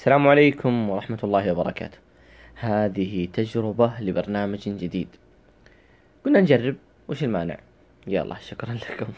السلام عليكم ورحمة الله وبركاته. هذه تجربة لبرنامج جديد. قلنا نجرب وش المانع؟ يلا شكرا لكم.